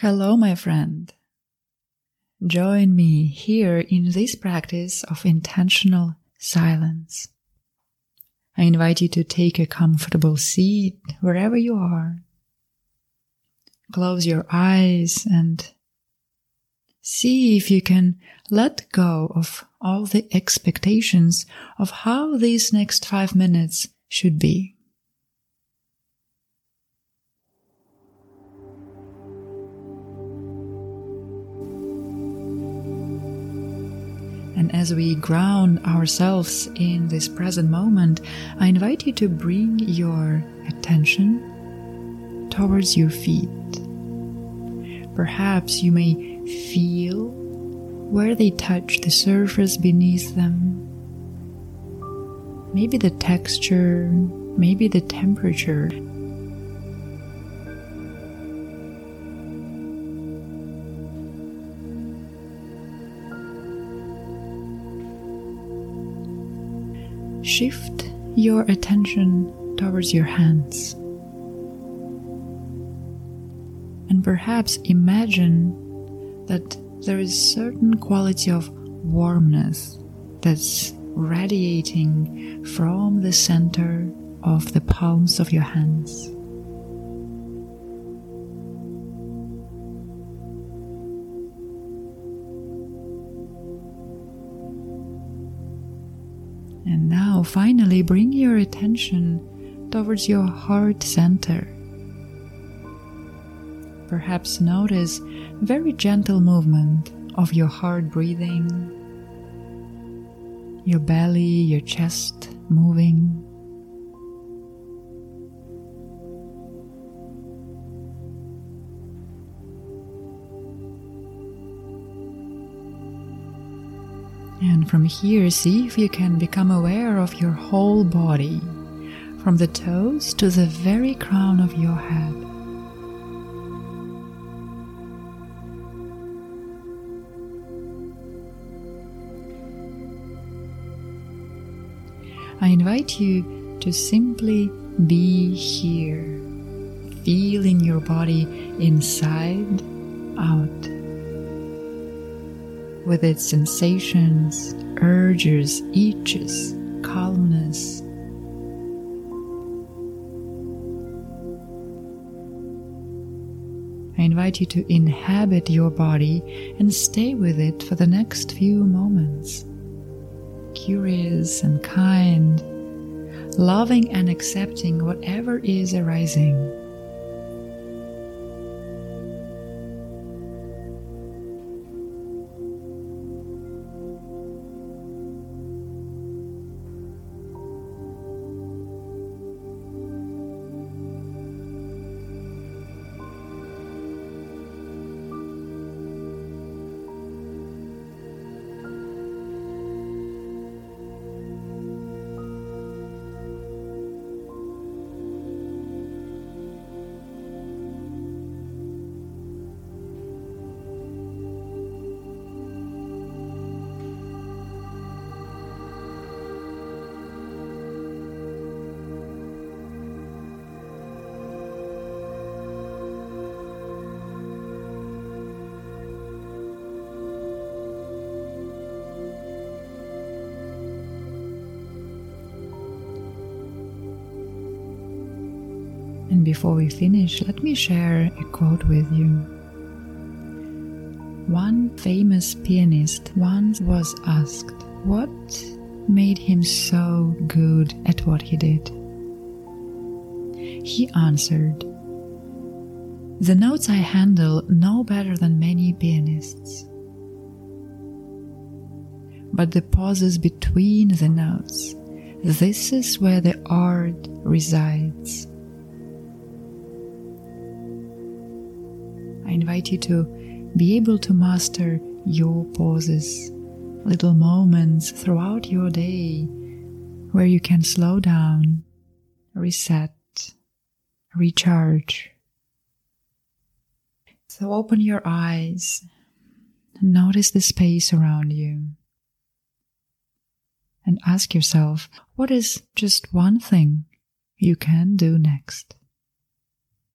Hello, my friend. Join me here in this practice of intentional silence. I invite you to take a comfortable seat wherever you are. Close your eyes and see if you can let go of all the expectations of how these next five minutes should be. As we ground ourselves in this present moment, I invite you to bring your attention towards your feet. Perhaps you may feel where they touch the surface beneath them. Maybe the texture, maybe the temperature. Shift your attention towards your hands. And perhaps imagine that there is certain quality of warmness that's radiating from the center of the palms of your hands. And now finally bring your attention towards your heart center. Perhaps notice very gentle movement of your heart breathing, your belly, your chest moving. And from here, see if you can become aware of your whole body, from the toes to the very crown of your head. I invite you to simply be here, feeling your body inside out with its sensations, urges, itches, calmness. I invite you to inhabit your body and stay with it for the next few moments. Curious and kind, loving and accepting whatever is arising. And before we finish, let me share a quote with you. One famous pianist once was asked what made him so good at what he did. He answered, The notes I handle no better than many pianists. But the pauses between the notes, this is where the art resides. I invite you to be able to master your pauses, little moments throughout your day where you can slow down, reset, recharge. So open your eyes, notice the space around you, and ask yourself what is just one thing you can do next?